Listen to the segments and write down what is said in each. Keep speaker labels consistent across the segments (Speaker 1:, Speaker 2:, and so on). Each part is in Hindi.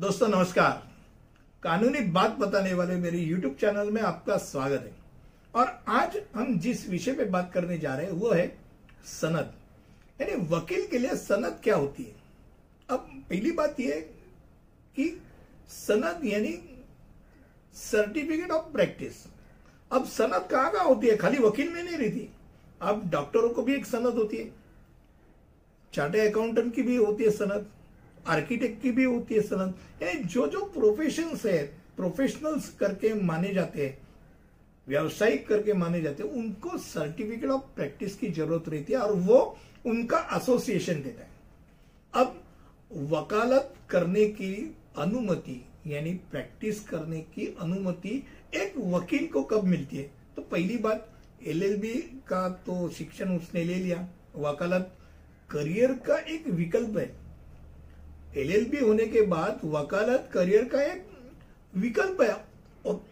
Speaker 1: दोस्तों, नमस्कार। कानूनी बात बताने वाले मेरे YouTube चैनल में आपका स्वागत है। और आज हम जिस विषय पे बात करने जा रहे हैं, वो है सनद। यानी वकील के लिए सनद क्या होती है? अब पहली बात यह कि सनद यानी सर्टिफिकेट ऑफ़ प्रैक्टिस अब सनद कहाँ कहाँ होती है? खाली वकील में नहीं रहती। अब डॉक्टरों को भी एक सनद होती है। चार्टेड अकाउंटेंट की भी होती है सनद। आर्किटेक्ट की भी होती है सनद। यानी जो जो प्रोफेशन है प्रोफेशनल्स करके माने जाते हैं, व्यावसायिक करके माने जाते हैं, उनको सर्टिफिकेट ऑफ़ प्रैक्टिस की ज़रूरत रहती है और वो उनका एसोसिएशन देता है। अब वकालत करने की अनुमति, यानी प्रैक्टिस करने की अनुमति एक वकील को कब मिलती है? तो पहली बात, एलएलबी का तो शिक्षण उसने ले लिया। वकालत करियर का एक विकल्प है। एलएलबी होने के बाद वकालत, करियर का एक विकल्प है। और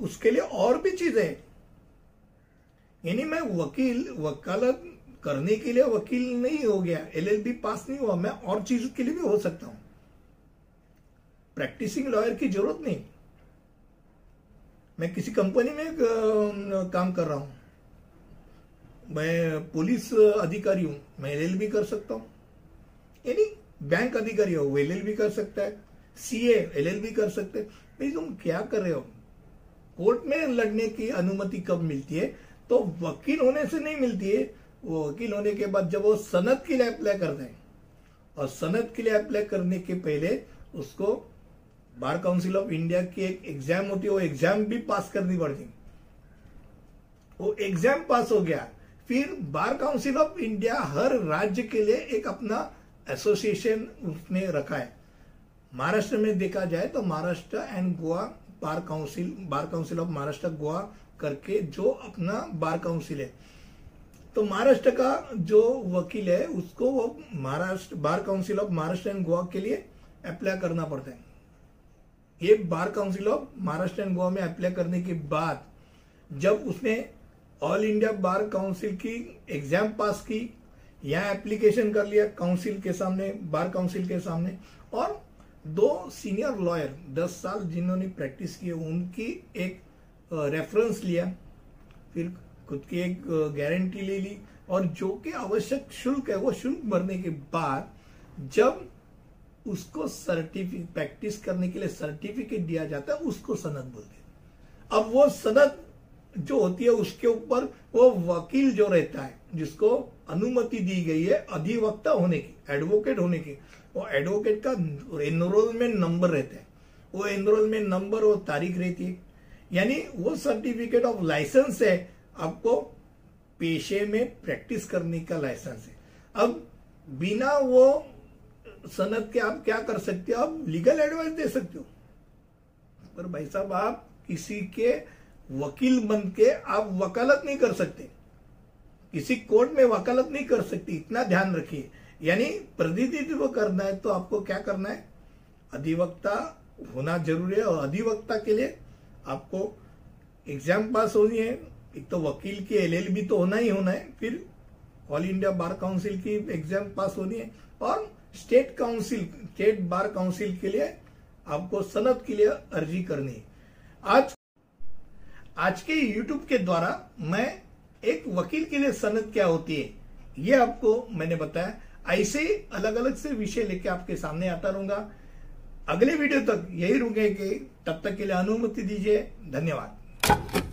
Speaker 1: उसके लिए और भी चीज़। यानी मैं वकील, वकालत करने के लिए वकील नहीं हो गया। एलएलबी पास नहीं हुआ। मैं और चीज़ के लिए भी हो सकता हूँ। प्रैक्टिसिंग लॉयर की ज़रूरत नहीं। मैं किसी कंपनी में काम कर रहा हूँ। मैं पुलिस अधिकारी हूँ। मैं एलएलबी कर सकता हूँ। यानी बैंक अधिकारी हो, वो एल कर सकता है सीए एल कर सकते हैं। भाई, तुम क्या कर रहे हो? कोर्ट में लड़ने की अनुमति कब मिलती है? तो वकील होने से नहीं मिलती है। वो वकील होने के बाद जब वो सनद के लिए अप्लाई करते हैं और सनद के लिए अप्लाई करने के पहले उसको बार काउंसिल ऑफ़ इंडिया की एक एग्ज़ाम होती है, वो एग्ज़ाम भी पास करनी पड़ती वो एग्ज़ाम पास हो गया, फिर बार काउंसिल ऑफ़ इंडिया हर राज्य के लिए एक अपना एसोसिएशन उसने रखा है। महाराष्ट्र में देखा जाए तो Maharashtra and Goa bar council bar council of Maharashtra, Goa करके जो अपना बार काउंसिल है। तो महाराष्ट्र का जो वकील है, उसको वो Maharashtra bar council of Maharashtra and Goa के लिए अप्लाई करना पड़ता है। ये bar council of Maharashtra and Goa में अप्लाई करने के बाद जब उसने ऑल इंडिया बार काउंसिल की एग्ज़ाम पास की यहाँ एप्लीकेशन कर लिया काउंसिल के सामने बार काउंसिल के सामने। और दो सीनियर लॉयर दस साल जिन्होंने प्रैक्टिस की उनकी एक रेफरेंस लिया। फिर खुद की एक गारंटी ले ली। और जो कि आवश्यक शुल्क है, वो शुल्क भरने के बाद जब उसको सर्टिफिकेट प्रैक्टिस करने के लिए सर्टिफिकेट दिया जाता है, उसको सनद बोलते अब वो सनद जो होती है उसके ऊपर वो वकील जो रहता है, जिसको अनुमति दी गई है अधिवक्ता होने की एडवोकेट होने की, वो एडवोकेट का एनरोलमेंट नंबर रहता है। वो एनरोलमेंट नंबर और तारीख रहती है। यानी वो सर्टिफिकेट ऑफ़ लाइसेंस है, आपको पेशे में प्रैक्टिस करने का लाइसेंस है। अब बिना वो सनद के आप क्या कर सकते हो? आप लीगल एडवाइस दे सकते हो। पर भाई साहब, आप किसी के वकील बन के आप वकालत नहीं कर सकते। किसी कोर्ट में वकालत नहीं कर सकते, इतना ध्यान रखिए। यानी प्रतिनिधित्व करना है तो आपको क्या करना है? अधिवक्ता होना ज़रूरी है और अधिवक्ता के लिए आपको एग्ज़ाम पास होनी है। एक तो वकील की एलएलबी तो होना ही होना है, फिर ऑल इंडिया बार काउंसिल की एग्ज़ाम पास होनी है और state council, state bar council के लिए आपको सनद के लिए अर्जी करनी है। आज आज के यूट्यूब के द्वारा मैं एक वकील के लिए सनद क्या होती है, ये आपको मैंने बताया। ऐसे अलग अलग से विषय लेके आपके सामने आता रहूँगा। अगले वीडियो तक यही रुकेंगे तब तक के लिए अनुमति दीजिए। धन्यवाद।